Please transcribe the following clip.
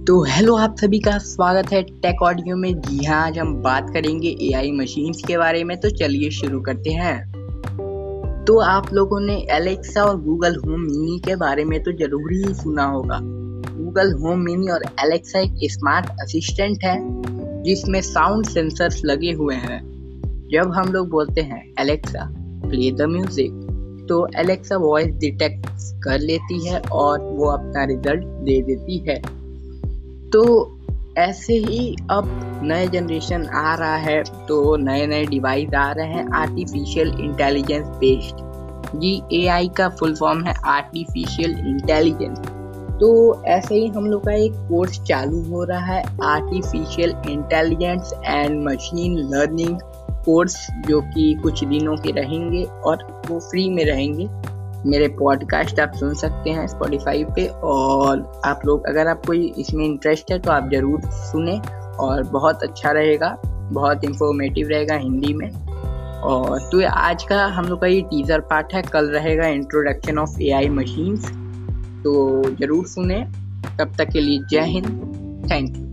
तो हेलो आप सभी का स्वागत है टेक ऑडियो में। जी हाँ आज हम बात करेंगे एआई मशीन्स के बारे में तो चलिए शुरू करते हैं। तो आप लोगों ने एलेक्सा और गूगल होम मिनी के बारे में तो ज़रूर ही सुना होगा। गूगल होम मिनी और एलेक्सा एक स्मार्ट असिस्टेंट है, जिसमें साउंड सेंसर्स लगे हुए हैं। जब हम लोग बोलते हैं एलेक्सा प्ले द म्यूज़िक तो एलेक्सा वॉइस डिटेक्ट कर लेती है और वो अपना रिज़ल्ट दे देती है। तो ऐसे ही अब नए जनरेशन आ रहा है तो नए नए डिवाइस आ रहे हैं artificial intelligence based G A का फुल फॉर्म है आर्टिफिशियल इंटेलिजेंस तो ऐसे ही हम लोग का एक कोर्स चालू हो रहा है artificial intelligence and machine learning course जो कि कुछ दिनों के रहेंगे और वो फ्री में रहेंगे। मेरे पॉडकास्ट आप सुन सकते हैं स्पॉटिफाई पे और आप लोग, अगर आपको इसमें इंटरेस्ट है तो आप ज़रूर सुने और बहुत अच्छा रहेगा, बहुत इंफॉर्मेटिव रहेगा हिंदी में। और तो आज का हम लोग का ये टीज़र पार्ट है, कल रहेगा introduction of A I machines तो ज़रूर सुने। तब तक के लिए जय हिंद। Thank you